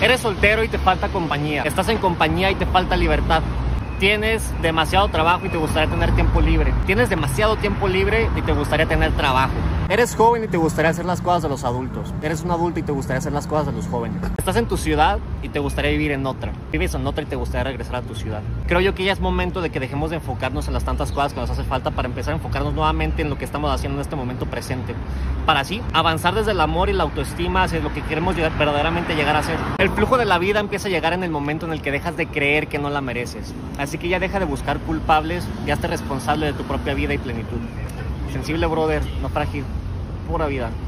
Eres soltero y te falta compañía. Estás en compañía y te falta libertad. Tienes demasiado trabajo y te gustaría tener tiempo libre. Tienes demasiado tiempo libre y te gustaría tener trabajo. Eres joven y te gustaría hacer las cosas de los adultos. Eres un adulto y te gustaría hacer las cosas de los jóvenes. Estás en tu ciudad y te gustaría vivir en otra. Vives en otra y te gustaría regresar a tu ciudad. Creo yo que ya es momento de que dejemos de enfocarnos en las tantas cosas que nos hace falta para empezar a enfocarnos nuevamente en lo que estamos haciendo en este momento presente. Para así avanzar desde el amor y la autoestima hacia lo que queremos llegar, verdaderamente llegar a ser. El flujo de la vida empieza a llegar en el momento en el que dejas de creer que no la mereces. Así que ya deja de buscar culpables y hazte responsable de tu propia vida y plenitud. Sensible brother, no frágil. Pura vida.